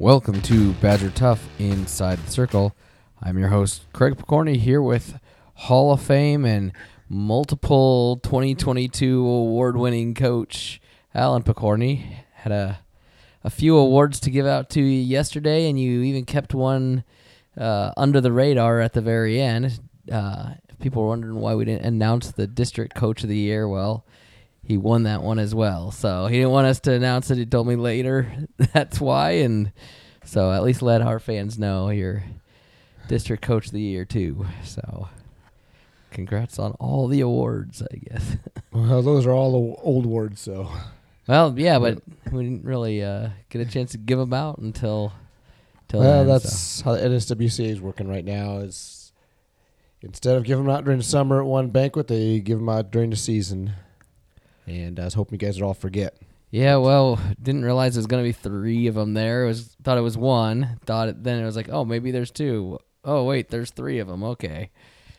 Welcome to Badger Tough Inside the Circle. I'm your host, Craig Picorni, here with Hall of Fame and multiple 2022 award winning coach Alan Picorni. Had a, a few awards to give out to you yesterday, and you even kept one uh, under the radar at the very end. Uh, if people were wondering why we didn't announce the district coach of the year, well, he won that one as well. So he didn't want us to announce it. He told me later that's why, and so at least let our fans know you're district coach of the year too. So congrats on all the awards, I guess. Well, those are all old words, so. well, yeah, but we didn't really uh, get a chance to give them out until. until Well, then, that's so. how the NSWCA is working right now. Is instead of giving them out during the summer at one banquet, they give them out during the season. And I was hoping you guys would all forget. Yeah, well, didn't realize there's gonna be three of them there. It was thought it was one. Thought it, then it was like, oh, maybe there's two. Oh, wait, there's three of them. Okay,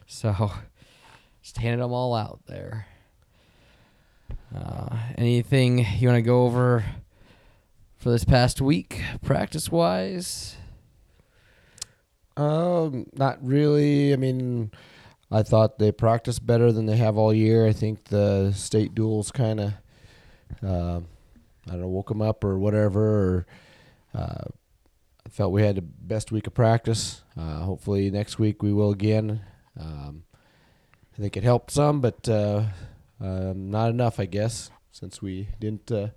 so just handed them all out there. Uh, anything you want to go over for this past week, practice wise? Um, not really. I mean, I thought they practiced better than they have all year. I think the state duels kind of, uh, I don't know, woke them up or whatever. Or uh, I felt we had the best week of practice. Uh, hopefully next week we will again. Um, I think it helped some, but uh, um, not enough, I guess, since we didn't uh,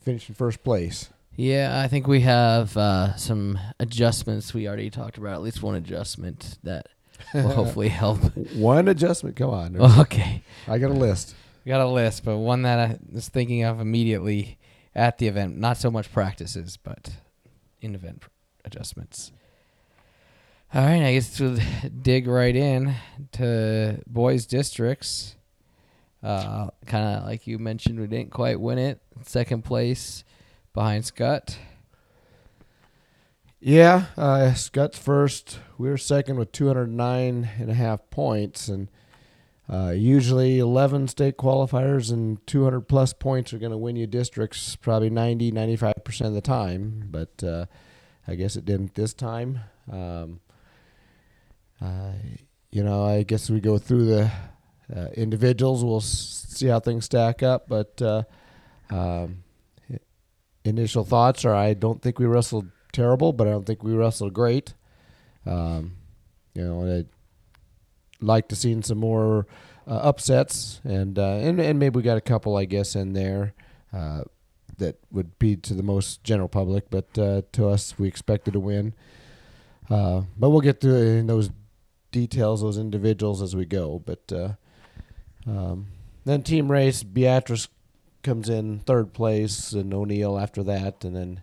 finish in first place. Yeah, I think we have uh, some adjustments. We already talked about at least one adjustment that will hopefully help. One adjustment. Come on. Okay. I got a list. We got a list, but one that I was thinking of immediately at the event. Not so much practices, but in event adjustments. All right, I guess we'll dig right in to boys districts. Uh, kind of like you mentioned, we didn't quite win it. Second place behind Skutt. Yeah, uh, Skutt's first. We were second with 209 and a half points, and uh, usually 11 state qualifiers and 200 plus points are going to win you districts probably 90, 95 percent of the time. But uh, I guess it didn't this time. Um, you know, I guess we go through the uh, individuals. We'll see how things stack up, but. Uh, um, initial thoughts are I don't think we wrestled terrible, but I don't think we wrestled great. Um, you know, I'd like to see some more uh, upsets, and, uh, and and maybe we got a couple, I guess, in there uh, that would be to the most general public, but uh, to us, we expected to win. Uh, but we'll get to those details, those individuals as we go. But uh, um, then team race, Beatrice comes in third place, and O'Neill after that, and then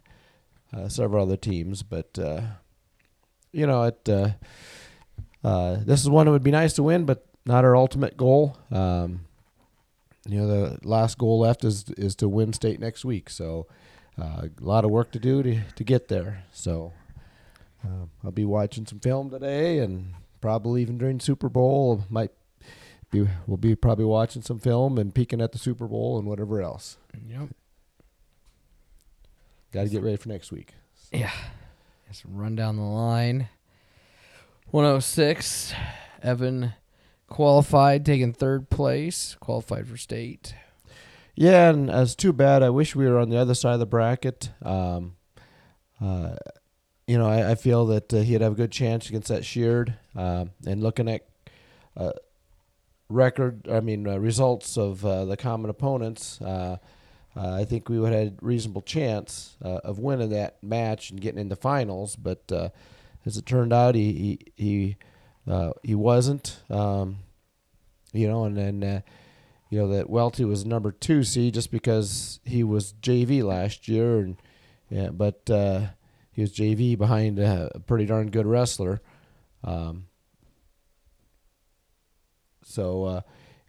uh, several other teams. But uh, you know, it uh, uh, this is one that would be nice to win, but not our ultimate goal. Um, you know, the last goal left is is to win state next week. So uh, a lot of work to do to to get there. So I'll be watching some film today, and probably even during Super Bowl might be we'll be probably watching some film and peeking at the Super Bowl and whatever else. Yep. Got to get ready for next week. Yeah. Let's run down the line. 106. Evan qualified, taking third place, qualified for state. Yeah, and it's too bad. I wish we were on the other side of the bracket. Um, uh, you know, I, I feel that uh, he'd have a good chance against that Sheard. Um, and looking at uh, record, I mean, uh, results of uh, the common opponents, uh, I think we would have had a reasonable chance uh, of winning that match and getting into finals. But uh, as it turned out, he he he, uh, he wasn't. Um, you know, and then uh, you know that Welty was number two seed just because he was JV last year, and yeah, but uh, he was JV behind a, pretty darn good wrestler. Um, so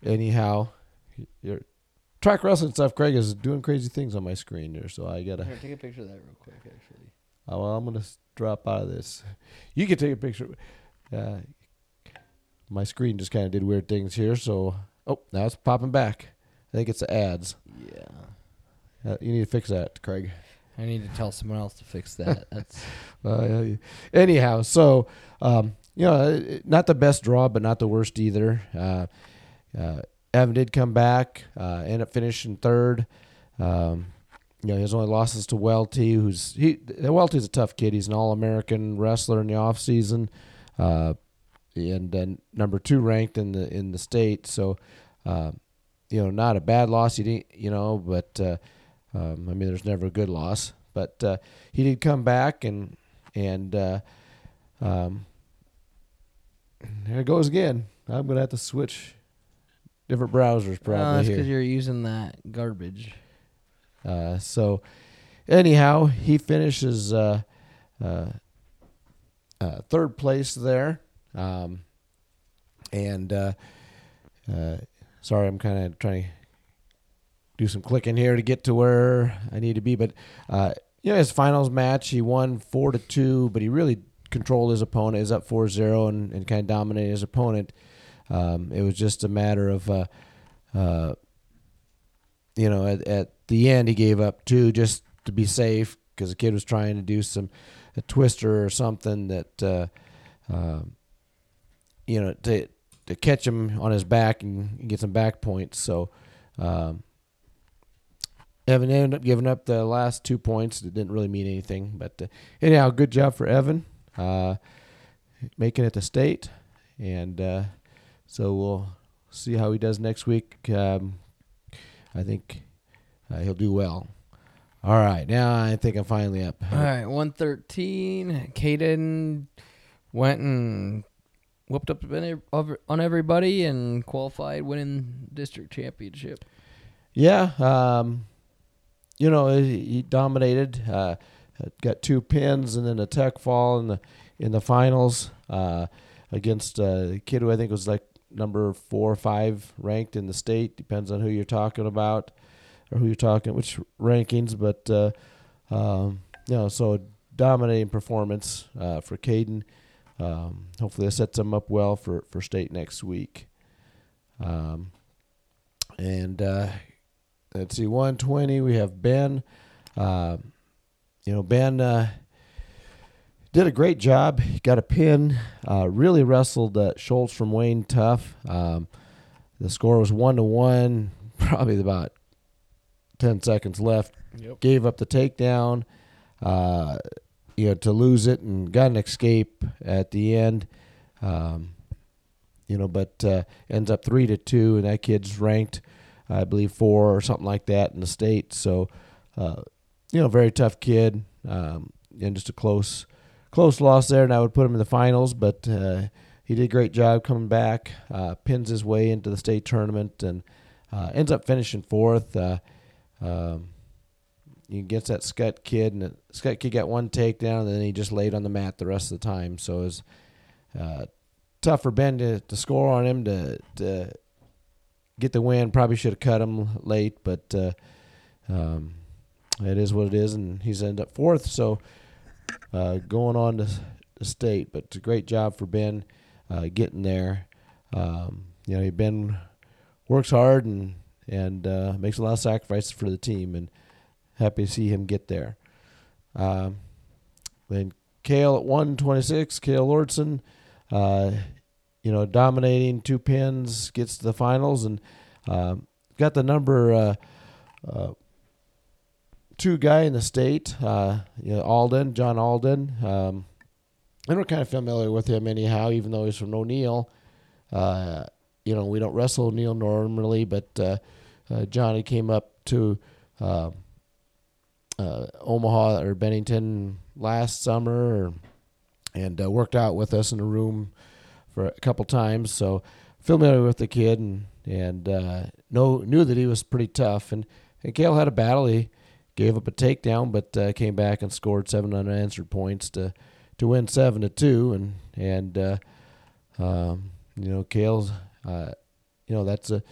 anyhow, your track wrestling stuff, Craig is doing crazy things on my screen here, So I gotta. Here, take a picture of that real quick, actually. Oh, well, I'm gonna s- drop out of this. You can take a picture. Uh, my screen just kind of did weird things here, so oh, now it's popping back. I think it's the ads. Yeah. Uh, you need to fix that, Craig. I need to tell someone else to fix that. That's Uh, anyhow, so um, you know, uh, not the best draw, but not the worst either. Uh, uh, Evan did come back, uh, ended up finishing third. Um, you know, his only losses to Welty, who's he. Welty's a tough kid. He's an All-American wrestler in the off season, uh, and then number two ranked in the in the state. So, uh, you know, not a bad loss. He didn't, you know, but uh, um, I mean, there's never a good loss. But uh, he did come back and and uh, um, there it goes again. I'm gonna have to switch different browsers uh, probably that's because you're using that garbage. Uh, so, anyhow, he finishes uh, uh, uh, third place there. Um, and uh, uh, sorry, I'm kind of trying to do some clicking here to get to where I need to be. But uh, you know, his finals match, he won four to two, but he really controlled his opponent. Was up 4-0 and, and kind of dominated his opponent. Um, it was just a matter of, uh, uh, you know, at, at the end he gave up two just to be safe because the kid was trying to do some a twister or something that, uh, um, you know, to to catch him on his back and get some back points. So. Um, Evan ended up giving up the last two points. It didn't really mean anything, but uh, anyhow, good job for Evan, uh, making it to state, and uh, so we'll see how he does next week. Um, I think uh, he'll do well. All right, now I think I'm finally up. All right, one thirteen. Caden went and whooped up on everybody and qualified, winning district championship. Yeah, um, you know he, he dominated. Uh, got two pins and then a tech fall in the in the finals uh, against a kid who I think was like number four or five ranked in the state. Depends on who you're talking about or who you're talking which rankings, but uh, um, you know, so dominating performance uh, for Caden. Um, hopefully, that sets him up well for, for state next week. Um, and uh, let's see, 120. We have Ben. Uh, you know, Ben uh, did a great job. Got a pin. Uh, really wrestled uh, Schultz from Wayne tough. Um, the score was one to one. Probably about ten seconds left. Yep. Gave up the takedown. Uh, you know, to lose it and got an escape at the end. Um, you know, but uh, ends up three to two, and that kid's ranked, I believe, four or something like that in the state. So, uh, you know, very tough kid, um, and just a close, close loss there. And I would put him in the finals, but uh, he did a great job coming back, uh, pins his way into the state tournament, and uh, ends up finishing fourth. Uh, um, he gets that Skutt kid, and Skutt kid got one takedown, and then he just laid on the mat the rest of the time. So it was uh, tough for Ben to, to score on him to, to get the win. Probably should have cut him late, but uh, um, it is what it is, and he's ended up fourth. So uh, going on to the state, but it's a great job for Ben uh, getting there. Um, you know, Ben works hard and and uh, makes a lot of sacrifices for the team, and happy to see him get there. Um, then Kale at 126, Kale Lordson, uh, you know, dominating two pins, gets to the finals, and um, got the number two guy in the state, uh, you know, Alden, John Alden. Um, and we're kind of familiar with him anyhow, even though he's from O'Neill. Uh, you know, we don't wrestle O'Neill normally, but uh, uh, Johnny came up to uh, uh, Omaha or Bennington last summer, and uh, worked out with us in a room for a couple times. So familiar with the kid, and and know knew that he was pretty tough. And and Kale had a battle. He gave up a takedown, but uh, came back and scored seven unanswered points to to win seven to two. And and uh, um, you know, Kale's uh, you know that's a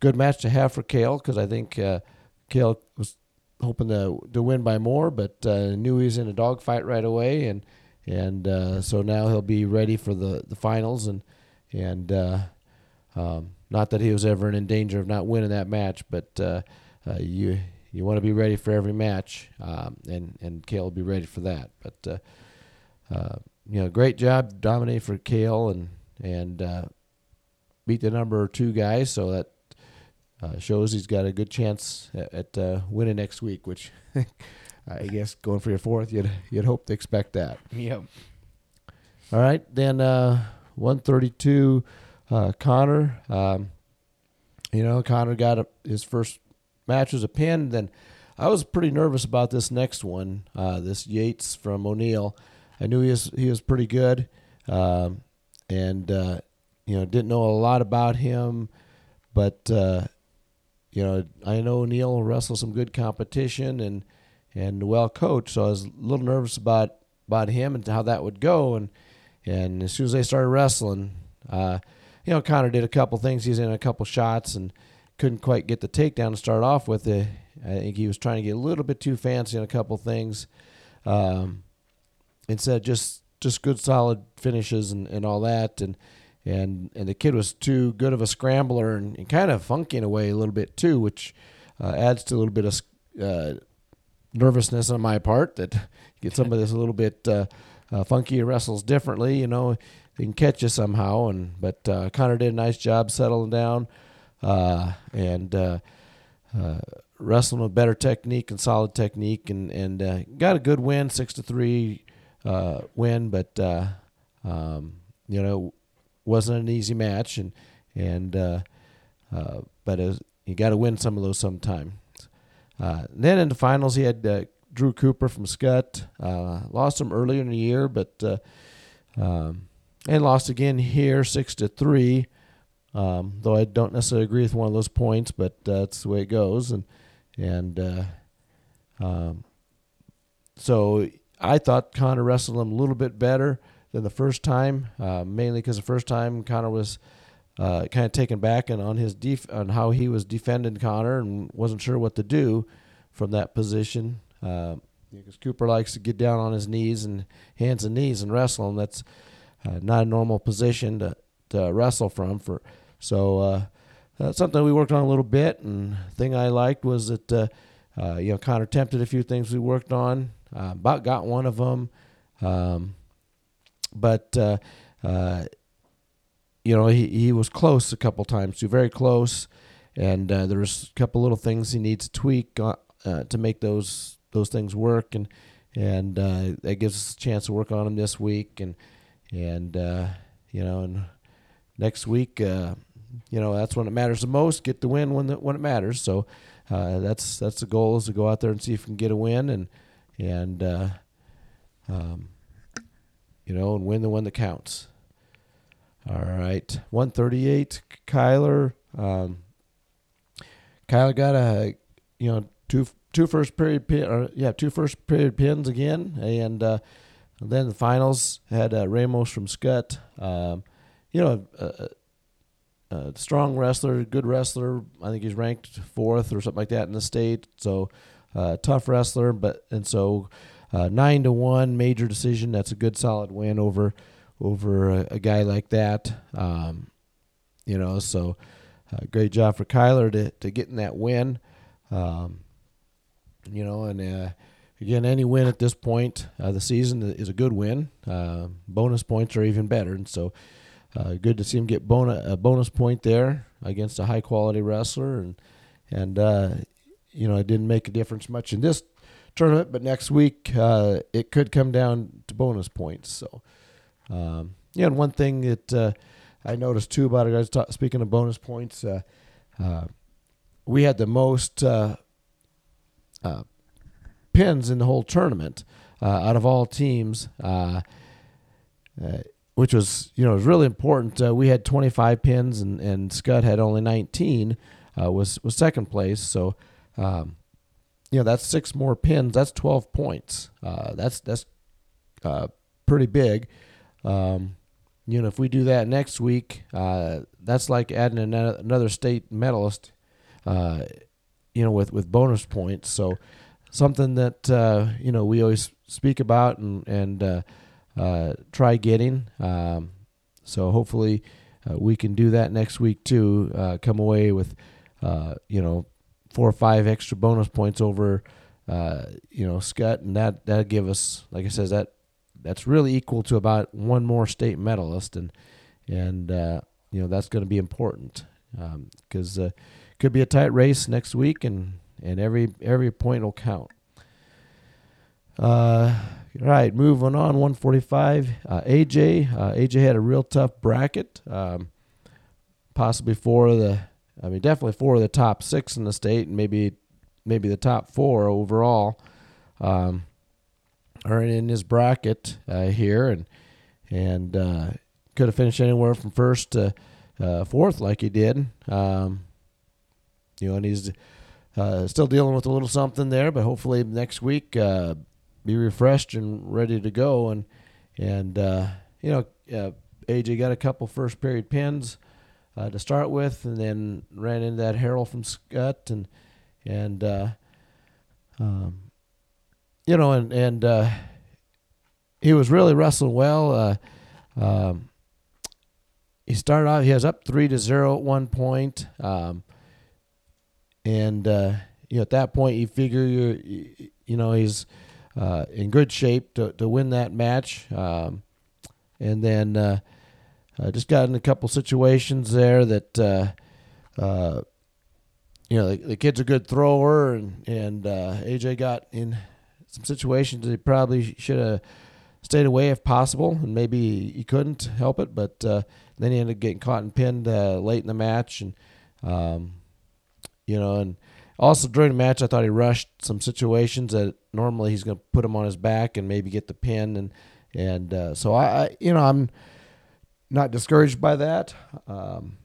good match to have for Kale because I think uh, Kale was hoping to to win by more, but uh, knew he was in a dogfight right away, and and uh, so now he'll be ready for the, the finals, and and um, not that he was ever in danger of not winning that match, but you you want to be ready for every match, um, and and Kale will be ready for that. But uh, uh, you know, great job dominating for Kale and and uh, beat the number two guy, so that uh, shows he's got a good chance at, at uh, winning next week. Which I guess going for your fourth, you'd you'd hope to expect that. Yep. All right, then uh, 132, uh, Connor. Um, you know, Connor got a, his first match was a pin. Then I was pretty nervous about this next one. Uh, this Yates from O'Neill. I knew he was he was pretty good, um, and uh, you know didn't know a lot about him, but uh, you know I know O'Neill wrestled some good competition and and well coached. So I was a little nervous about about him and how that would go. And and as soon as they started wrestling, uh, you know, Connor did a couple things. He's in a couple shots and couldn't quite get the takedown to start off with. It. I think he was trying to get a little bit too fancy on a couple things. Um, instead, just just good solid finishes and, and all that. And and and the kid was too good of a scrambler and, and kind of funky in a way a little bit too, which uh, adds to a little bit of uh, nervousness on my part that get somebody that's a little bit uh, uh, funky wrestles differently. You know, they can catch you somehow. And but uh, Connor did a nice job settling down uh, and uh, uh, wrestling with better technique and solid technique, and and uh, got a good win, six to three uh, win. But um, you know, wasn't an easy match, and and but was, you got to win some of those sometime. Then in the finals, he had Drew Cooper from Skutt. Lost him earlier in the year, but um, and lost again here, six to three. Um, though I don't necessarily agree with one of those points, but uh, that's the way it goes. And and uh, um, so I thought Connor wrestled him a little bit better than the first time, uh, mainly because the first time Connor was uh, kind of taken back and on his def- on how he was defending Connor and wasn't sure what to do from that position. Uh, because Cooper likes to get down on his knees and hands and knees and wrestle, and that's uh, not a normal position to, to wrestle from. For so uh, that's something we worked on a little bit. And thing I liked was that uh, uh, you know Connor attempted a few things we worked on, about got one of them, um, but uh, uh, you know he he was close a couple times too, very close, and uh, there was a couple little things he needs to tweak to make those those things work, and and uh, that gives us a chance to work on them this week, and and uh, you know, and next week, uh, you know, that's when it matters the most. Get the win when the, when it matters. So uh, that's that's the goal is to go out there and see if we can get a win, and and uh, um, you know, and win the one that counts. All right, one thirty eight, Kyler. Um, Kyler got a you know two two first period pin, or yeah two first period pins again, and uh, then the finals had uh, Ramos from Skutt. Um, you know, a strong wrestler, good wrestler. I think he's ranked fourth or something like that in the state. So uh, tough wrestler, but and so uh, nine to one major decision. That's a good solid win over over a, a guy like that. Um, you know, so uh, great job for Kyler to to getting that win. Um, you know, and uh, again, any win at this point of the season is a good win. Uh, bonus points are even better, and so uh, good to see him get bona- a bonus point there against a high quality wrestler, and and uh, you know it didn't make a difference much in this tournament, but next week uh, it could come down to bonus points. So, um, yeah, and one thing that uh, I noticed too about it, guys, speaking of bonus points, uh, uh, we had the most pins in the whole tournament out of all teams, uh, which was you know was really important. Uh, we had 25 pins, and and Skutt had only 19. Uh, was was second place, so. Um, you know that's six more pins. That's twelve points. Uh, that's that's uh, pretty big. Um, you know, if we do that next week, uh, that's like adding another, state medalist. Uh, you know, with with bonus points. So something that you know we always speak about and and uh, try getting. Um, so hopefully uh, we can do that next week too. Uh, come away with uh, you know four or five extra bonus points over, uh, you know, Skutt, and that that give us, like I says, that that's really equal to about one more state medalist, and and uh, you know that's going to be important because um, uh, could be a tight race next week, and and every every point will count. Uh, right, moving on. 145. Uh, AJ. Uh, AJ had a real tough bracket. Um, possibly four of the. I mean, definitely four of the top six in the state, and maybe maybe the top four overall. Um, are in his bracket uh, here, and and uh, could have finished anywhere from first to uh, fourth, like he did. Um, you know, and he's uh, still dealing with a little something there, but hopefully next week uh, be refreshed and ready to go. And and uh, you know, uh, AJ got a couple first period pins uh, to start with, and then ran into that Harold from Skutt, and and uh, um, you know, and and he was really wrestling well. Um, he started out. He has up three to zero at one point. Um, and uh, you know at that point you figure you're, you know he's uh, in good shape to to win that match, um, and then uh, just got in a couple situations there that uh, uh, you know the, the, kid's a good thrower, and and uh, AJ got in some situations he probably should have stayed away if possible, and maybe he couldn't help it, but then he ended up getting caught and pinned late in the match, and um, you know, and also during the match, I thought he rushed some situations that normally he's going to put him on his back and maybe get the pin, and and uh, so I, you know, I'm not discouraged by that. Um,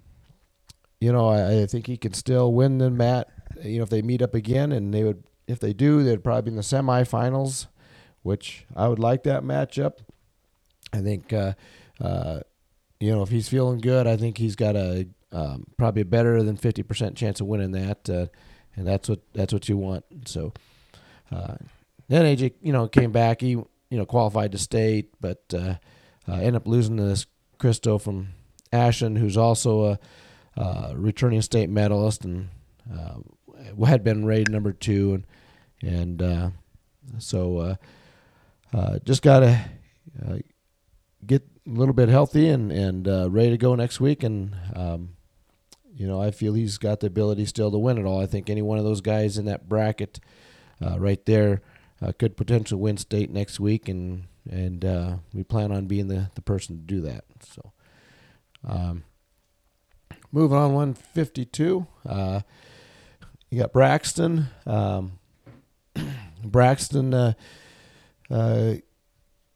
you know, I, I, think he could still win the match. You know, if they meet up again, and they would, if they do, they'd probably be in the semifinals, which I would like that matchup. I think, uh, uh, you know, if he's feeling good, I think he's got a um, probably a better than fifty percent chance of winning that, uh, and that's what that's what you want. So uh, then AJ, you know, came back. He you know qualified to state, but uh, uh ended up losing to this Christo from Ashland, who's also a, a returning state medalist and uh, had been rated number two, and and uh, so just gotta get a little bit healthy and and ready to go next week and. Um, you know, I feel he's got the ability still to win it all. I think any one of those guys in that bracket uh, right there uh, could potentially win state next week, and and uh, we plan on being the, the person to do that. So, um, moving on, 152. Uh, you got Braxton. Um, Braxton, uh, uh,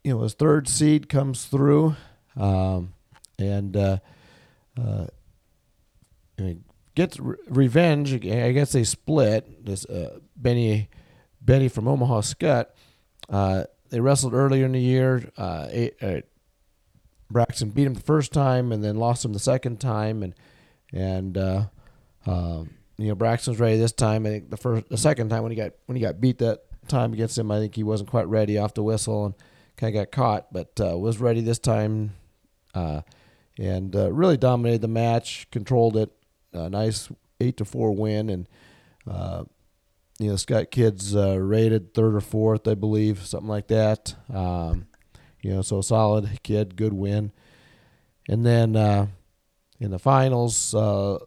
you know, his third seed comes through, um, and gets re- revenge. I guess they split. This uh, Benny, Benny from Omaha Skutt. Uh, they wrestled earlier in the year. Uh, uh, Braxton beat him the first time and then lost him the second time, and and uh, um, you know Braxton was ready this time. I think the first, the second time when he got when he got beat that time against him, I think he wasn't quite ready off the whistle and kind of got caught, but uh, was ready this time. and really dominated the match, controlled it, a nice eight to four win, and uh, you know Skutt kids uh, rated third or fourth, I believe, something like that. Um, you know, so solid kid, good win, and then uh, in the finals, uh,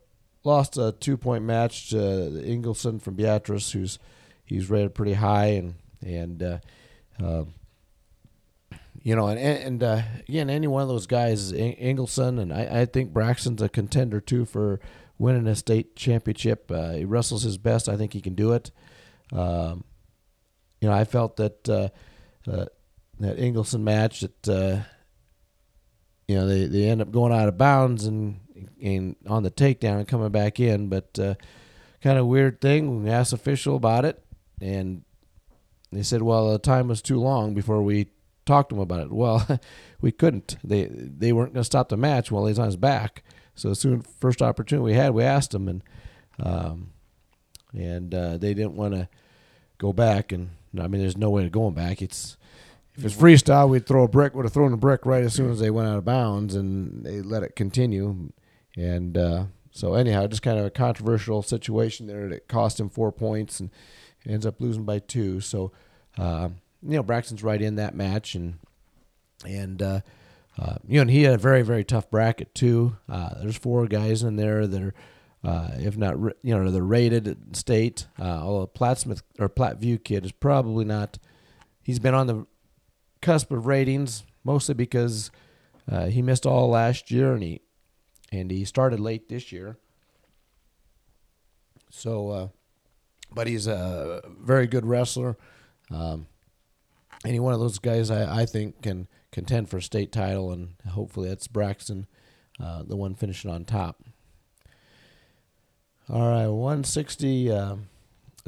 lost a two point match to Ingleson from Beatrice, who's he's rated pretty high, and and uh, um, you know, and and uh, again, any one of those guys, Ingleson, and I, I think Braxton's a contender too for winning a state championship. Uh, he wrestles his best. I think he can do it. Um, you know, I felt that uh, uh, that Ingleson match that uh, you know they, they end up going out of bounds and, and on the takedown and coming back in, but uh, kind of weird thing. We asked official about it, and they said, "Well, the time was too long before we talked to him about it." Well, we couldn't. They they weren't going to stop the match while he's on his back. So as soon first opportunity we had, we asked them, and um, and uh, they didn't want to go back. And I mean, there's no way of going back. It's if it's freestyle, we'd throw a brick. Would have thrown a brick right as soon as they went out of bounds, and they let it continue. And uh, so anyhow, just kind of a controversial situation there that cost him four points and ends up losing by two. So, uh, you know, Braxton's right in that match, and and uh, you know, and he had a very very tough bracket too. Uh, there's four guys in there that are. Uh, if not, you know, they're rated at state. Uh, although Plattsmouth or Platteview kid is probably not. He's been on the cusp of ratings mostly because uh, he missed all last year and he and he started late this year. So, uh, but he's a very good wrestler. Um, any one of those guys I, I think can contend for a state title, and hopefully that's Braxton, uh, the one finishing on top. All right, 160 uh,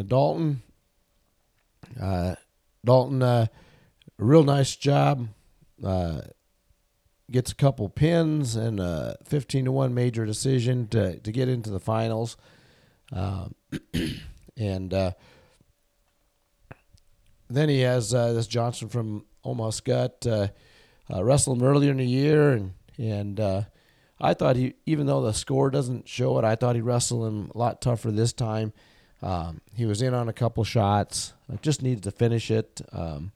Dalton. Uh, Dalton, uh, real nice job. Uh, gets a couple pins and a 15 to 1 major decision to, to get into the finals. Um, and uh, then he has uh, this Johnson from Omaha Skutt. Uh, wrestled him earlier in the year, and and uh, I thought he, even though the score doesn't show it, I thought he wrestled him a lot tougher this time. Um, he was in on a couple shots, just needed to finish it. Um,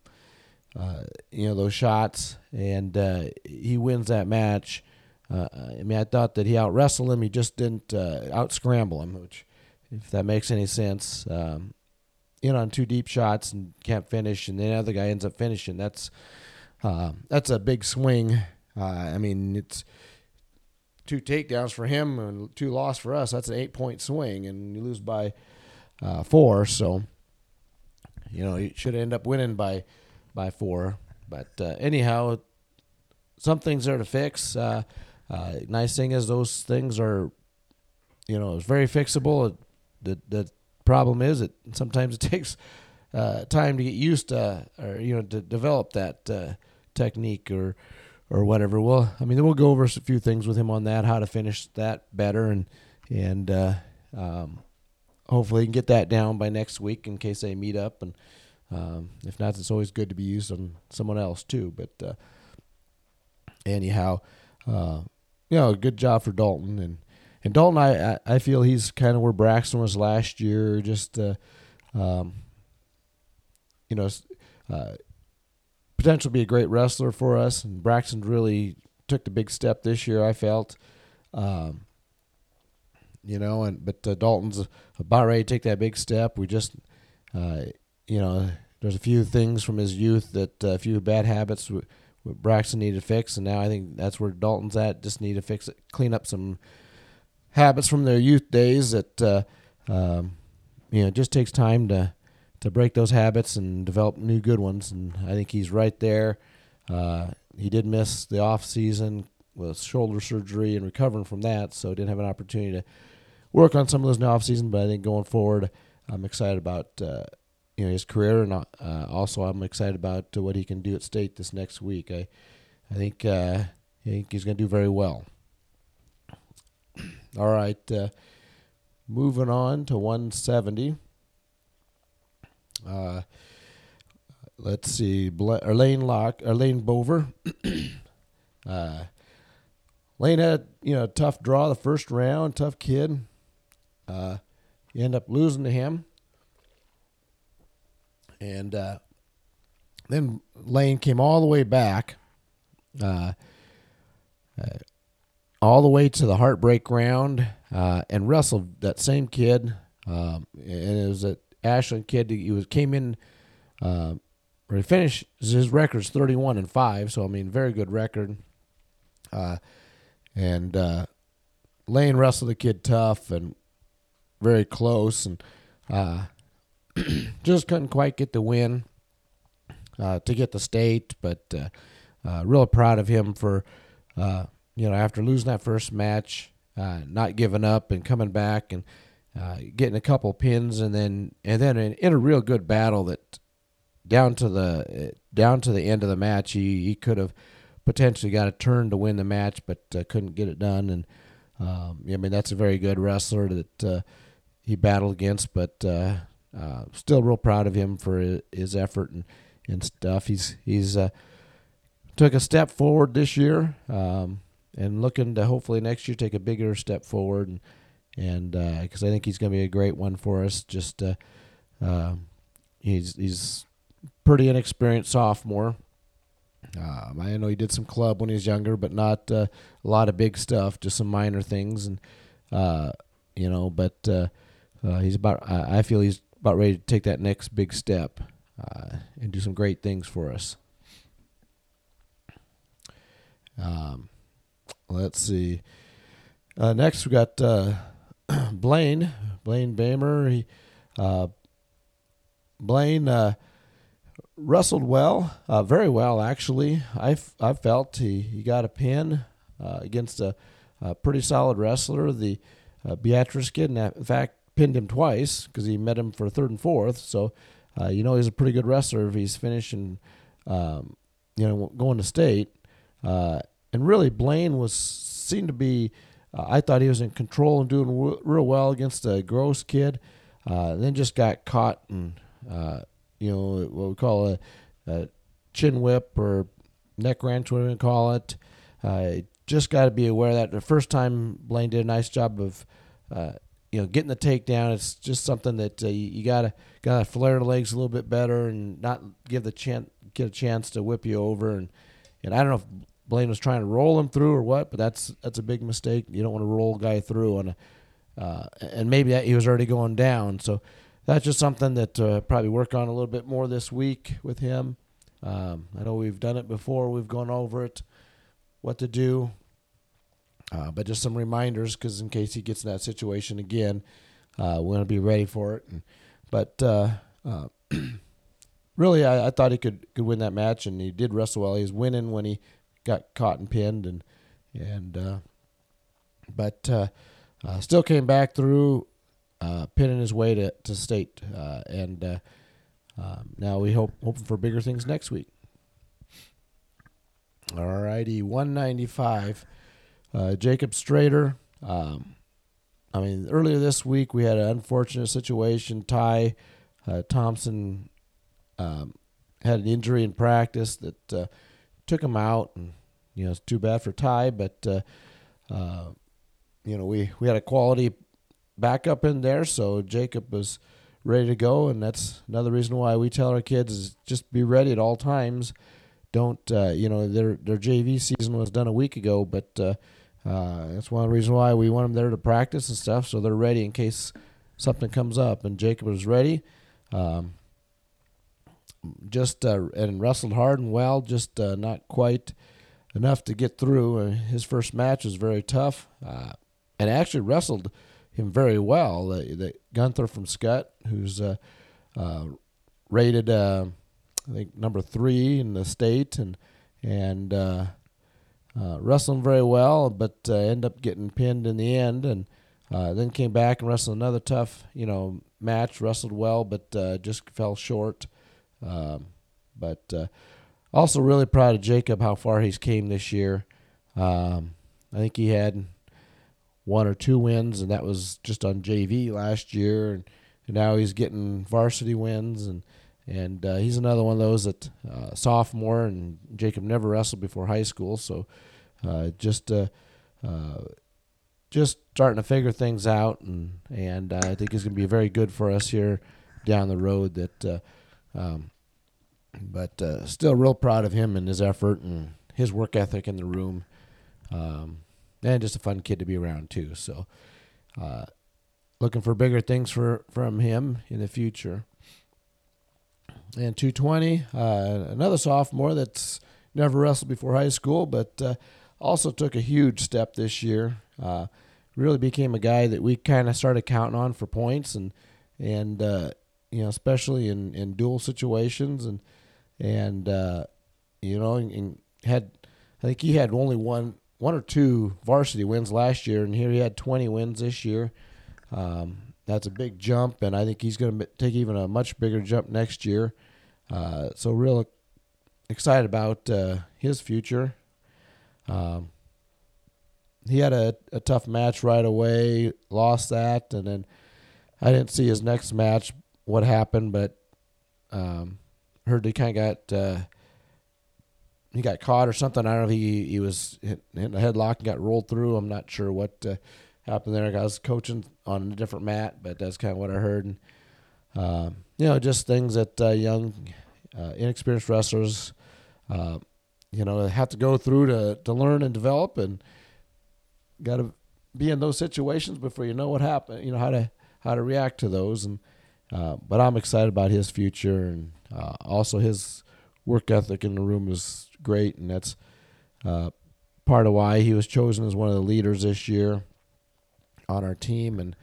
uh, you know those shots, and uh, he wins that match. Uh, I mean, I thought that he out wrestled him. He just didn't uh, out scramble him, which, if that makes any sense, um, in on two deep shots and can't finish, and the other guy ends up finishing. That's uh, that's a big swing. Uh, I mean, it's two takedowns for him and two loss for us. That's an eight point swing, and you lose by uh, four. So, you know, you should end up winning by by four. But uh, anyhow, some things are to fix. Uh, uh, nice thing is those things are, you know, it's very fixable. The the problem is it sometimes it takes time to get used to, or you know, to develop that technique or or whatever. Well, I mean, we'll go over a few things with him on that, how to finish that better, and and uh, um, hopefully he can get that down by next week in case they meet up and um, if not, it's always good to be used on someone else too. But uh, anyhow, uh, you know, good job for Dalton and and Dalton. I I feel he's kind of where Braxton was last year. Just uh, um, you know, uh, potential to be a great wrestler for us. And Braxton really took the big step this year. I felt. Um, you know, and but uh, Dalton's about ready to take that big step. We just, uh, you know, there's a few things from his youth that uh, a few bad habits w- Braxton needed to fix, and now I think that's where Dalton's at. Just need to fix it, clean up some habits from their youth days that uh, um, you know just takes time to to break those habits and develop new good ones. And I think he's right there. Uh, he did miss the off season with shoulder surgery and recovering from that, so didn't have an opportunity to work on some of those in off season. But I think going forward, I'm excited about uh, you know his career, and uh, also I'm excited about uh, what he can do at state this next week. I I think uh, I think he's going to do very well. All right, uh, moving on to 170. Uh, let's see, Bla- or Lane Lock or Lane Bover. uh, Lane had you know a tough draw the first round, tough kid. Uh, you end up losing to him. And uh, then Lane came all the way back, uh, uh, all the way to the heartbreak round, uh, and wrestled that same kid. Um, and it was an Ashland kid. He was came in, uh, or he finished his record's thirty one and five. So I mean, very good record. Uh, and Lane wrestled the kid tough and very close, and just couldn't quite get the win uh, to get the state, but uh, uh, real proud of him for uh, you know after losing that first match, uh, not giving up and coming back and uh, getting a couple pins, and then and then in, in, a real good battle that down to the down to the end of the match, he he could have potentially got a turn to win the match, but couldn't get it done. And um, I mean that's a very good wrestler that he battled against, but uh, still real proud of him for his effort and, and stuff. He's he's uh, took a step forward this year. Um, and looking to hopefully next year take a bigger step forward, and and because I think he's going to be a great one for us. Just uh, uh, he's he's pretty inexperienced sophomore. Um, I know he did some club when he was younger, but not uh, a lot of big stuff, just some minor things, and uh, you know. But uh, uh, he's about. I feel he's about ready to take that next big step uh, and do some great things for us. Um, let's see. Uh, next, we got uh, Blaine. Blaine Bamer. He, uh, Blaine uh, wrestled well, uh, very well actually. I, I felt he, he got a pin uh, against a, a, pretty solid wrestler. The Beatrice kid, in fact, pinned him twice because he met him for third and fourth. So, you know, he's a pretty good wrestler if he's finishing, um, you know, going to state. Uh, and really, Blaine was seemed to be. Uh, I thought he was in control and doing w- real well against a gross kid. Uh, then just got caught and uh, you know what we call a, a, chin whip or neck wrench, whatever you call it. Uh, just got to be aware that the first time Blaine did a nice job of uh, you know getting the takedown. It's just something that uh, you, you, gotta gotta flare the legs a little bit better and not give the chance get a chance to whip you over and and I don't know if Blaine was trying to roll him through or what, but that's that's a big mistake. You don't want to roll a guy through on a, uh, and maybe that he was already going down. So that's just something that uh, probably work on a little bit more this week with him. Um, I know we've done it before. We've gone over it, what to do, uh, but just some reminders because in case he gets in that situation again, uh, we want to be ready for it. And, but uh, uh, really, I, I, thought he could could win that match, and he did wrestle well. He was winning when he got caught and pinned, and and uh, but uh, uh, still came back through, uh, pinning his way to to state, uh, and uh, um, now we hope hoping for bigger things next week. All righty, one ninety five, Jacob Strader. Um, I mean, earlier this week we had an unfortunate situation. Ty Thompson um, had an injury in practice that took him out, and you know it's too bad for Ty, but uh, uh, you know we we had a quality backup in there, so Jacob was ready to go, and that's another reason why we tell our kids is just be ready at all times. Don't uh, you know their their JV season was done a week ago, but uh, uh, that's one reasons why we want them there to practice and stuff, so they're ready in case something comes up. And Jacob was ready. Um, just uh, and wrestled hard and well, just uh, not quite enough to get through. Uh, his first match was very tough, uh, and actually wrestled him very well. The, the Gunther from Skutt, who's uh, uh, rated I think number three in the state, and and wrestling very well, but uh, end up getting pinned in the end, and then came back and wrestled another tough, you know, match. Wrestled well, but just fell short. Um, but uh, also really proud of Jacob how far he's came this year. Um, I think he had one or two wins, and that was just on JV last year, and, and now he's getting varsity wins, and and uh, he's another one of those that uh, sophomore, and Jacob never wrestled before high school, so uh, just uh, uh, just starting to figure things out, and and I think he's going to be very good for us here down the road. That um, but uh, still real proud of him and his effort and his work ethic in the room, um, and just a fun kid to be around too. So, uh, looking for bigger things for from him in the future. And 220, uh, another sophomore that's never wrestled before high school, but uh, also took a huge step this year. Uh, really became a guy that we kind of started counting on for points and and uh, you know especially in in dual situations and and uh, you know, and, and, had I think he had only one one or two varsity wins last year, and here he had 20 wins this year. Um, that's a big jump, and I think he's going to take even a much bigger jump next year. Uh, so, real excited about uh, his future. Um, he had a, a tough match right away, lost that, and then I didn't see his next match what happened, but um, heard they kind of got uh, he got caught or something. I don't know if he he was hit a headlock and got rolled through. I'm not sure what uh, happened there. I was coaching on a different mat, but that's kind of what I heard. And uh, you know, just things that uh, young, uh, inexperienced wrestlers, uh, you know, have to go through to to learn and develop, and got to be in those situations before you know what happened. You know how to how to react to those. And uh, but I'm excited about his future and uh, also his work ethic in the room is great, and that's uh, part of why he was chosen as one of the leaders this year on our team, and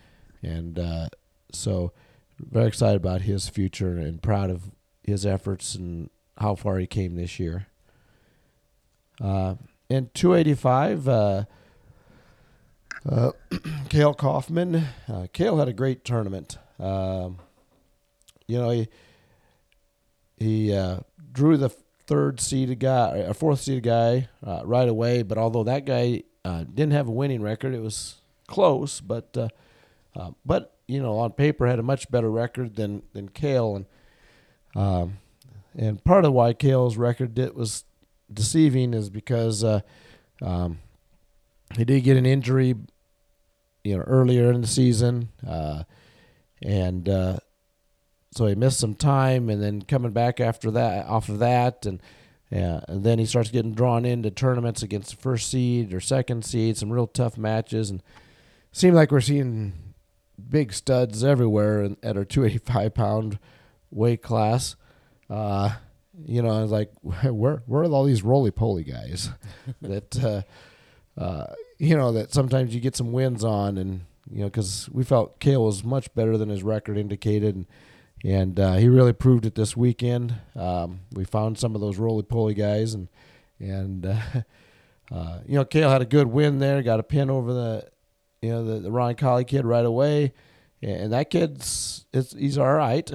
and uh, so very excited about his future and proud of his efforts and how far he came this year. Uh, in 285, uh, uh, Kale Kaufman. Uh, Kale had a great tournament. Um, you know, he he uh, drew the third seeded guy, a fourth seeded guy uh, right away. But although that guy uh, didn't have a winning record, it was close. But uh, uh, but you know, on paper had a much better record than than Kale, and um, and part of why Kale's record did, was deceiving is because uh, um, he did get an injury, you know, earlier in the season, uh, and uh, so he missed some time, and then coming back after that, off of that, and yeah, and then he starts getting drawn into tournaments against the first seed or second seed, some real tough matches, and seemed like we're seeing big studs everywhere in, at our 285 pound weight class. Uh, you know, I was like, where where are all these roly poly guys that uh, uh, you know that sometimes you get some wins on, and you know because we felt Kale was much better than his record indicated, and and uh, he really proved it this weekend. Um, we found some of those roly poly guys, and and uh, uh, you know Kale had a good win there, got a pin over the you know the, the Ron Colley kid right away, and that kid's he's all right.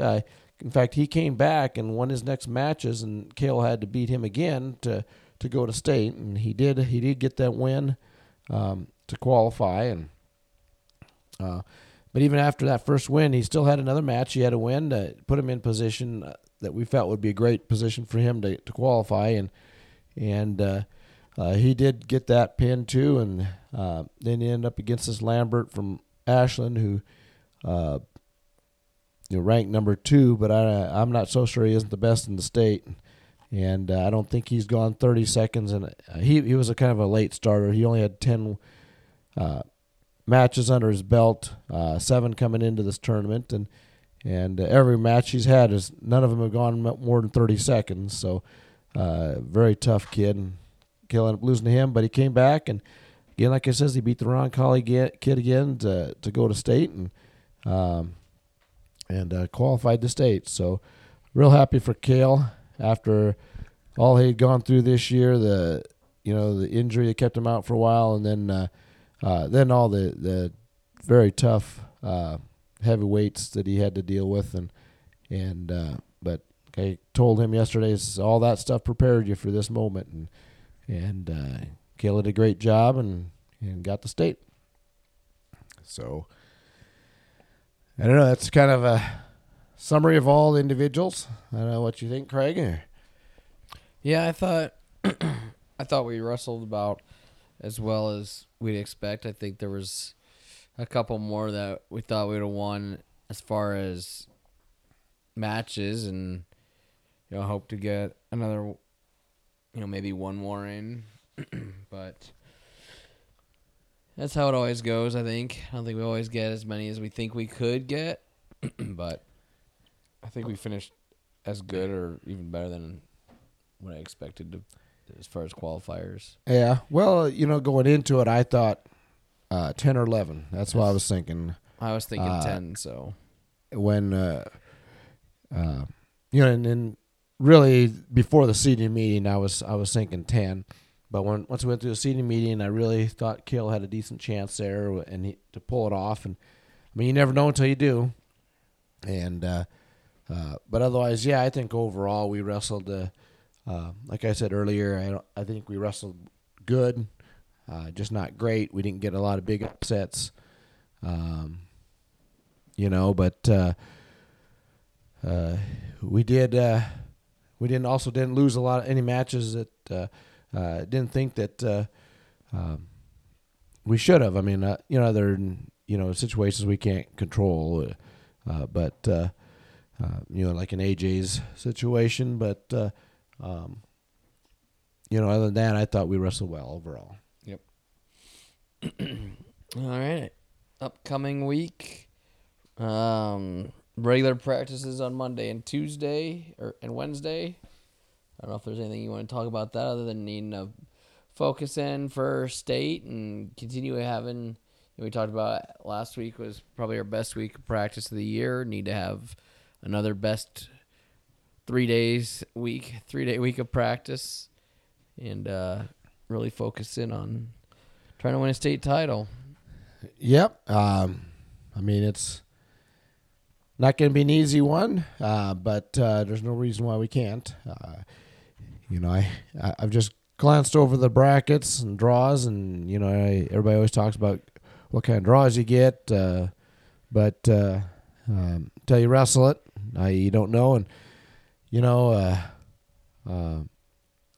In fact, he came back and won his next matches, and Kale had to beat him again to to go to state, and he did. He did get that win um, to qualify, and uh, but even after that first win, he still had another match. He had a win to put him in position uh, that we felt would be a great position for him to, to qualify, and and uh, uh, he did get that pin too, and uh, then he ended up against this Lambert from Ashland, who uh, you know, ranked number two, but I, I'm not so sure he isn't the best in the state. And uh, I don't think he's gone 30 seconds. And he, he was a kind of a late starter. He only had 10 uh, matches under his belt, uh, seven coming into this tournament. And and uh, every match he's had is none of them have gone more than 30 seconds. So uh, very tough kid. And Kale up losing to him, but he came back. And again, like I says, he beat the Ron Colley kid again to, to go to state. And um, and uh, qualified to state. So, real happy for Kale after all he had gone through this year. The you know the injury that kept him out for a while, and then uh, then all the the very tough uh, heavyweights that he had to deal with, and and uh, but I told him yesterday, all that stuff prepared you for this moment, and and uh, Kale did a great job and and got the state. So I don't know. That's kind of a summary of all individuals. I don't know what you think, Craig. Yeah, I thought I thought we wrestled about as well as we'd expect. I think there was a couple more that we thought we'd have won as far as matches, and you know, hope to get another, you know, maybe one more in, but that's how it always goes. I think. I don't think we always get as many as we think we could get, but I think we finished as good or even better than what I expected to, as far as qualifiers. Yeah. Well, you know, going into it, I thought uh, ten or eleven. That's what I was thinking. I was thinking uh, ten. So when, uh, uh, you know, and then really before the seeding meeting, I was I was thinking ten. But when once we went through the seating meeting, I really thought Kale had a decent chance there and he, to pull it off. And I mean, you never know until you do. And uh, uh, but otherwise, yeah, I think overall we wrestled. Uh, uh like I said earlier, I don't, I think we wrestled good, uh, just not great. We didn't get a lot of big upsets, um, you know. But uh, we did. we didn't also didn't lose a lot of any matches that uh, uh, didn't think that uh, um, we should have. I mean, uh, you know, there you know situations we can't control, uh, but uh, uh, you know, like in AJ's situation. But uh, um, you know, other than that, I thought we wrestled well overall. Yep. All right. Upcoming week. Um, regular practices on Monday and Tuesday or and Wednesday. I don't know if there's anything you want to talk about that other than needing to focus in for state and continue having. We talked about last week was probably our best week of practice of the year. Need to have another best three days week, three day week of practice, and uh, really focus in on trying to win a state title. Yep. Um, I mean, it's not going to be an easy one, uh, but uh, there's no reason why we can't. Uh, you know, I, I I've just glanced over the brackets and draws, and you know, I, everybody always talks about what kind of draws you get, uh, but uh, um, until you wrestle it, uh, you don't know. And you know, uh, uh,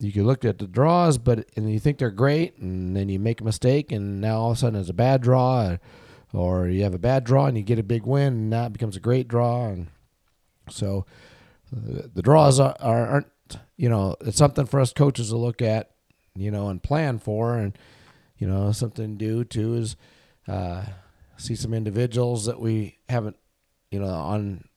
you can look at the draws, but and you think they're great, and then you make a mistake, and now all of a sudden it's a bad draw, or, you have a bad draw and you get a big win, and it becomes a great draw, and so uh, the draws are, are aren't you know it's something for us coaches to look at, you know, and plan for, and you know something to do too is uh, see some individuals that we haven't, you know, on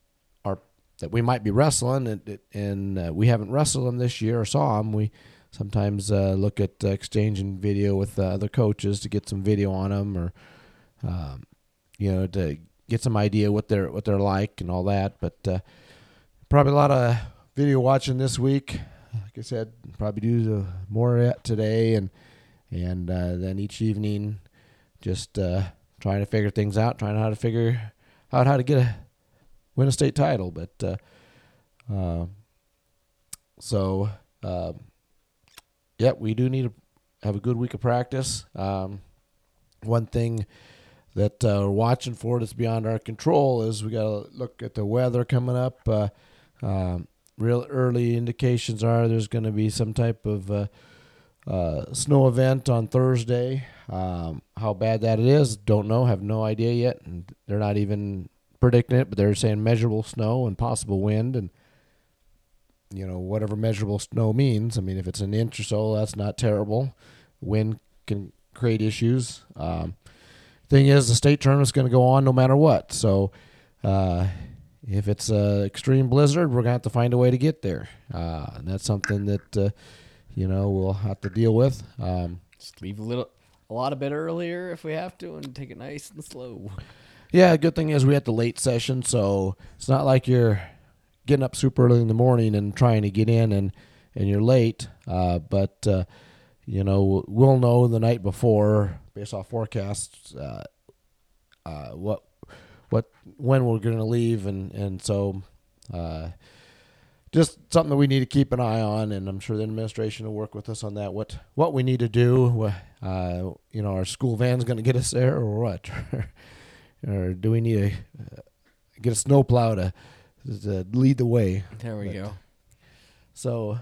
that we might be wrestling, and and uh, we haven't wrestled them this year or saw them. We sometimes uh, look at uh, exchanging video with uh, other coaches to get some video on them, or um, you know, to get some idea what they're what they're like and all that. But uh, probably a lot of video watching this week. Like I said, probably do more today, and and uh, then each evening, just trying to figure things out, trying how to figure out how to get a win a state title. But uh, uh, so um, yeah, we do need to have a good week of practice. Um, one thing that uh, we're watching for that's beyond our control is we got to look at the weather coming up. Uh, um, real early indications are there's going to be some type of uh, uh, snow event on Thursday. Um, how bad that it is, don't know, have no idea yet. And they're not even predicting it, but they're saying measurable snow and possible wind and you know whatever measurable snow means. I mean, if it's an inch or so, that's not terrible. Wind can create issues. Um, thing is, the state tournament's going to go on no matter what. So, uh, if it's an extreme blizzard, we're going to have to find a way to get there. Uh, and that's something that, uh, you know, we'll have to deal with. Um, Just leave a little, a lot a bit earlier if we have to, and take it nice and slow. Yeah, good thing is we had the late session, so it's not like you're getting up super early in the morning and trying to get in and, and you're late. Uh, but, uh, you know, we'll know the night before, based off forecasts, uh, uh, what what when we're going to leave, and and so uh, just something that we need to keep an eye on, and I'm sure the administration will work with us on that. What what we need to do, uh, you know, our school van's going to get us there, or what, or do we need to uh, get a snowplow to, to lead the way? There we But- go. So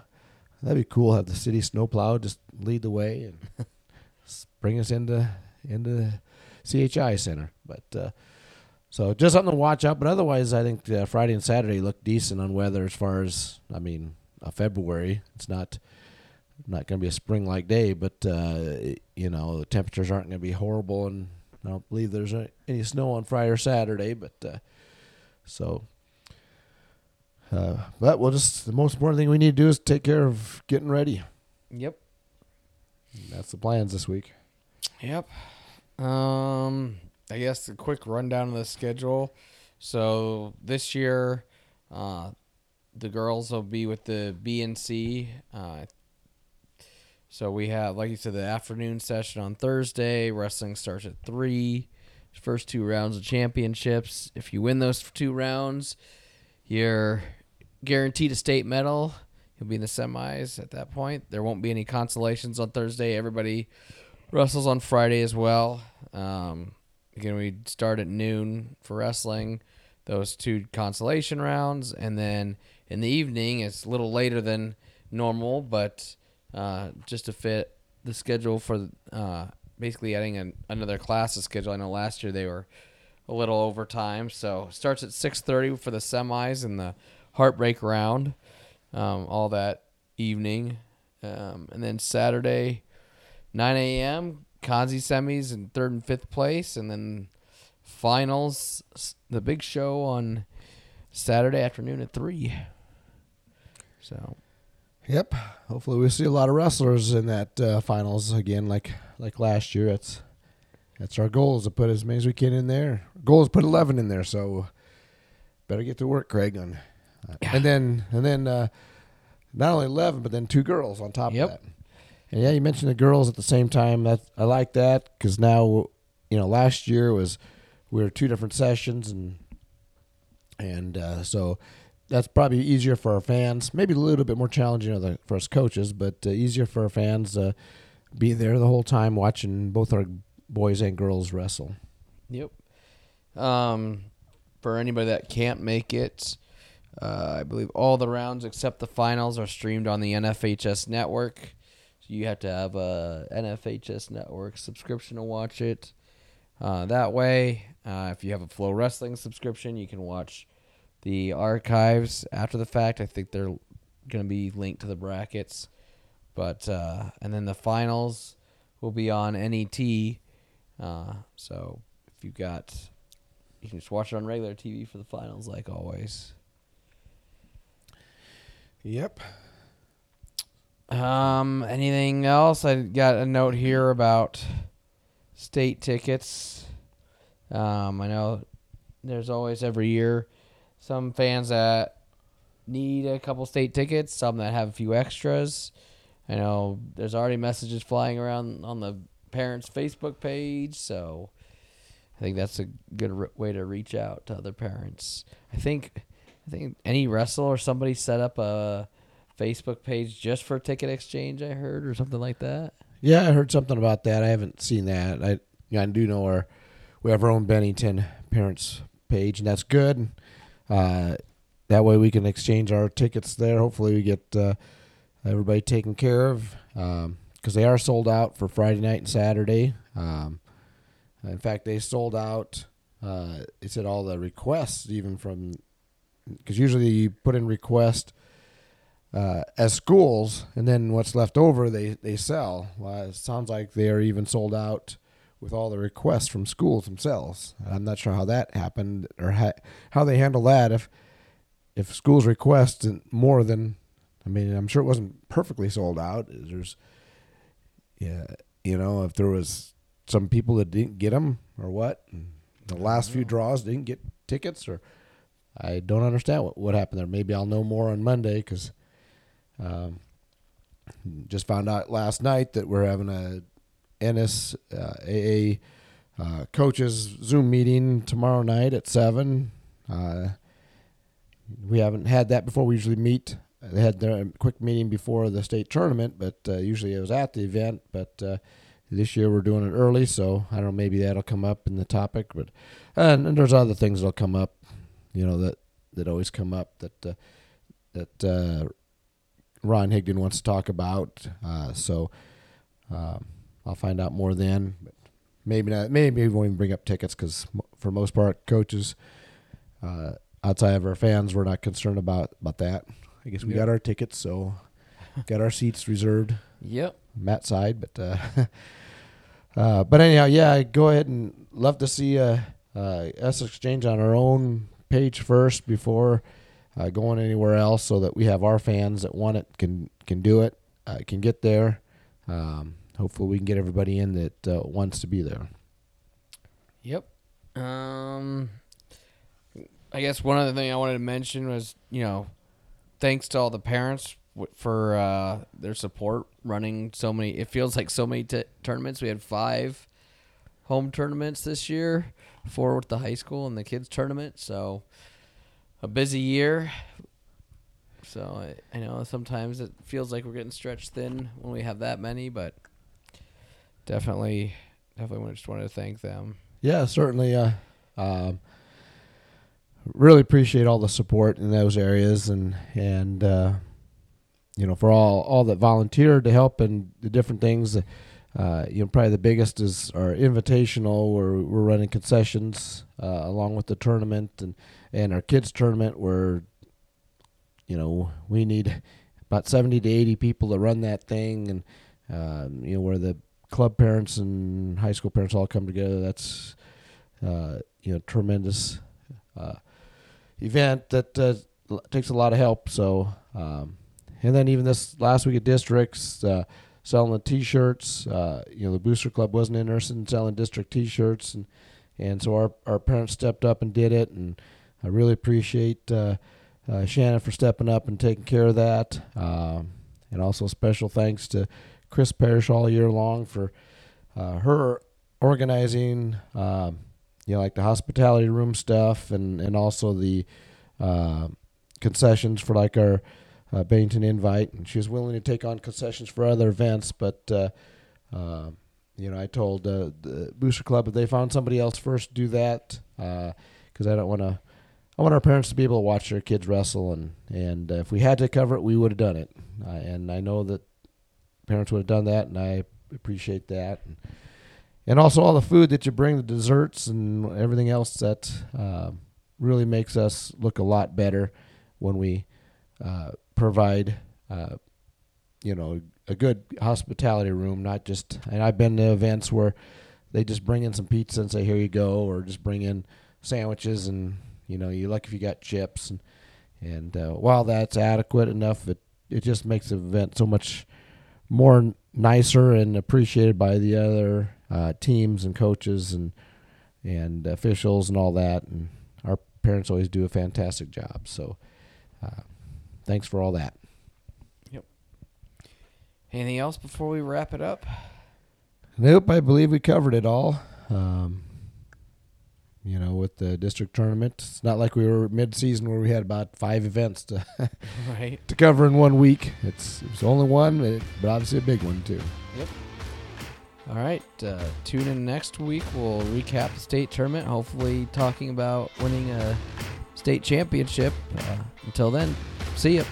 that'd be cool. Have the city snowplow just lead the way and bring us into into CHI Center. But uh, so just something to watch out. But otherwise, I think uh, Friday and Saturday look decent on weather as far as I mean, uh, February. It's not not going to be a spring like day, but uh, you know the temperatures aren't going to be horrible, and I don't believe there's any snow on Friday or Saturday. But uh, so. Uh, but we'll just the most important thing we need to do is take care of getting ready. Yep. That's the plans this week. Yep. Um, I guess a quick rundown of the schedule. So this year, uh, the girls will be with the BNC. Uh, so we have, like you said, the afternoon session on Thursday. Wrestling starts at three. First two rounds of championships. If you win those two rounds, you're guaranteed a state medal. You'll be in the semis at that point. There won't be any consolations on Thursday. Everybody wrestles on Friday as well. Um, again, we start at noon for wrestling, those two consolation rounds, and then in the evening it's a little later than normal, but uh, just to fit the schedule for uh, basically adding an, another class to schedule. I know last year they were a little over time, so starts at six thirty for the semis and the heartbreak round, um, all that evening, um, and then Saturday, nine a.m. consi semis in third and fifth place, and then finals, the big show on Saturday afternoon at three. So Yep. Hopefully, we see a lot of wrestlers in that uh, finals again, like like last year. That's that's our goal is to put as many as we can in there. Goal is to put eleven in there, so better get to work, Craig. On uh, and then and then uh, not only eleven, but then two girls on top Yep. of that. And yeah, you mentioned the girls at the same time. That I like that because now you know last year was we were two different sessions and and uh, so that's probably easier for our fans. Maybe a little bit more challenging for us coaches, but uh, easier for our fans uh, be there the whole time watching both our boys and girls wrestle. Yep. Um, for anybody that can't make it, uh, I believe all the rounds except the finals are streamed on the NFHS network. So you have to have a NFHS network subscription to watch it. Uh, that way, uh, if you have a Flow Wrestling subscription, you can watch the archives after the fact. I think they're going to be linked to the brackets. But uh, and then the finals will be on NET. Uh, so if you've got, you can just watch it on regular TV for the finals, like always. Yep. Um, anything else? I got a note here about state tickets. Um, I know there's always every year some fans that need a couple state tickets, some that have a few extras. I know there's already messages flying around on the parents' Facebook page, so I think that's a good way to reach out to other parents. I think I think any wrestle or somebody set up a Facebook page just for ticket exchange. I heard or something like that. Yeah, I heard something about that. I haven't seen that. I I do know our we have our own Bennington parents page, and that's good. Uh, that way we can exchange our tickets there. Hopefully, we get uh, everybody taken care of because they are sold out for Friday night and Saturday. Um, in fact, they sold out. Uh, it said all the requests, even from because usually you put in request uh, as schools, and then what's left over they they sell. Well, it sounds like they are even sold out with all the requests from schools themselves. I'm not sure how that happened or ha- how they handle that. If if schools request more than, I mean, I'm sure it wasn't perfectly sold out. There's, yeah, you know, if there was some people that didn't get them or what, the last few draws didn't get tickets or. I don't understand what, what happened there. Maybe I'll know more on Monday because um, just found out last night that we're having a NSAA uh, coaches Zoom meeting tomorrow night at seven. Uh, we haven't had that before. We usually meet. They had their quick meeting before the state tournament, but uh, usually it was at the event. But uh, this year we're doing it early, so I don't know. Maybe that'll come up in the topic, but and, and there's other things that'll come up. You know that that always come up that uh, that uh, Ron Higdon wants to talk about. Uh, so um, I'll find out more then. But maybe not. Maybe we won't even bring up tickets because for most part, coaches uh, outside of our fans, we're not concerned about about that. I guess we Yep. got our tickets, so got our seats reserved. Yep. mat side, but uh, uh, but anyhow, yeah, go ahead and love to see uh, uh, us exchange on our own page first before uh, going anywhere else, so that we have our fans that want it can can do it, uh, can get there. Um, hopefully, we can get everybody in that uh, wants to be there. Yep. Um, I guess one other thing I wanted to mention was, you know, thanks to all the parents for uh, their support running so many. It feels like so many t- tournaments. We had five home tournaments this year, four with the high school and the kids tournament. So a busy year. So I, I know sometimes it feels like we're getting stretched thin when we have that many, but definitely, definitely just wanted to thank them. Yeah, certainly. Uh, um, really appreciate all the support in those areas, and and uh, you know, for all all that volunteered to help and the different things. Uh, you know, probably the biggest is our invitational, where we're running concessions uh, along with the tournament and and our kids tournament, where you know we need about seventy to eighty people to run that thing, and um, you know where the club parents and high school parents all come together. That's uh, you know tremendous uh, event that uh, takes a lot of help. So, um, and then even this last week at districts, uh, selling the T-shirts. Uh, you know, the Booster Club wasn't interested in selling district T-shirts, and and so our our parents stepped up and did it, and I really appreciate uh, Shannon for stepping up and taking care of that. Um, and also special thanks to Chris Parrish all year long for uh, her organizing, um, you know, like the hospitality room stuff, and and also the uh, concessions for like our uh, invite, and she was willing to take on concessions for other events. But uh, uh, you know, I told uh, the Booster Club if they found somebody else first, do that because I don't want to. I want our parents to be able to watch their kids wrestle, and and uh, if we had to cover it, we would have done it. Uh, and I know that parents would have done that, and I appreciate that. And, and also all the food that you bring, the desserts and everything else that uh, really makes us look a lot better when we uh, provide, uh, you know, a good hospitality room. Not just, and I've been to events where they just bring in some pizza and say, "Here you go," or just bring in sandwiches and you know, you like if you got chips and and uh, while that's adequate enough, it it just makes the event so much more nicer and appreciated by the other uh, teams and coaches and and officials and all that. And our parents always do a fantastic job. So uh, thanks for all that. Yep. Anything else before we wrap it up? Nope, I believe we covered it all. Um, you know, with the district tournament, it's not like we were mid-season where we had about five events to right. to cover in one week. It's it's only one, but- obviously a big one too. Yep. All right. Uh, tune in next week. We'll recap the state tournament. Hopefully, talking about winning a state championship. Uh, until then, see ya.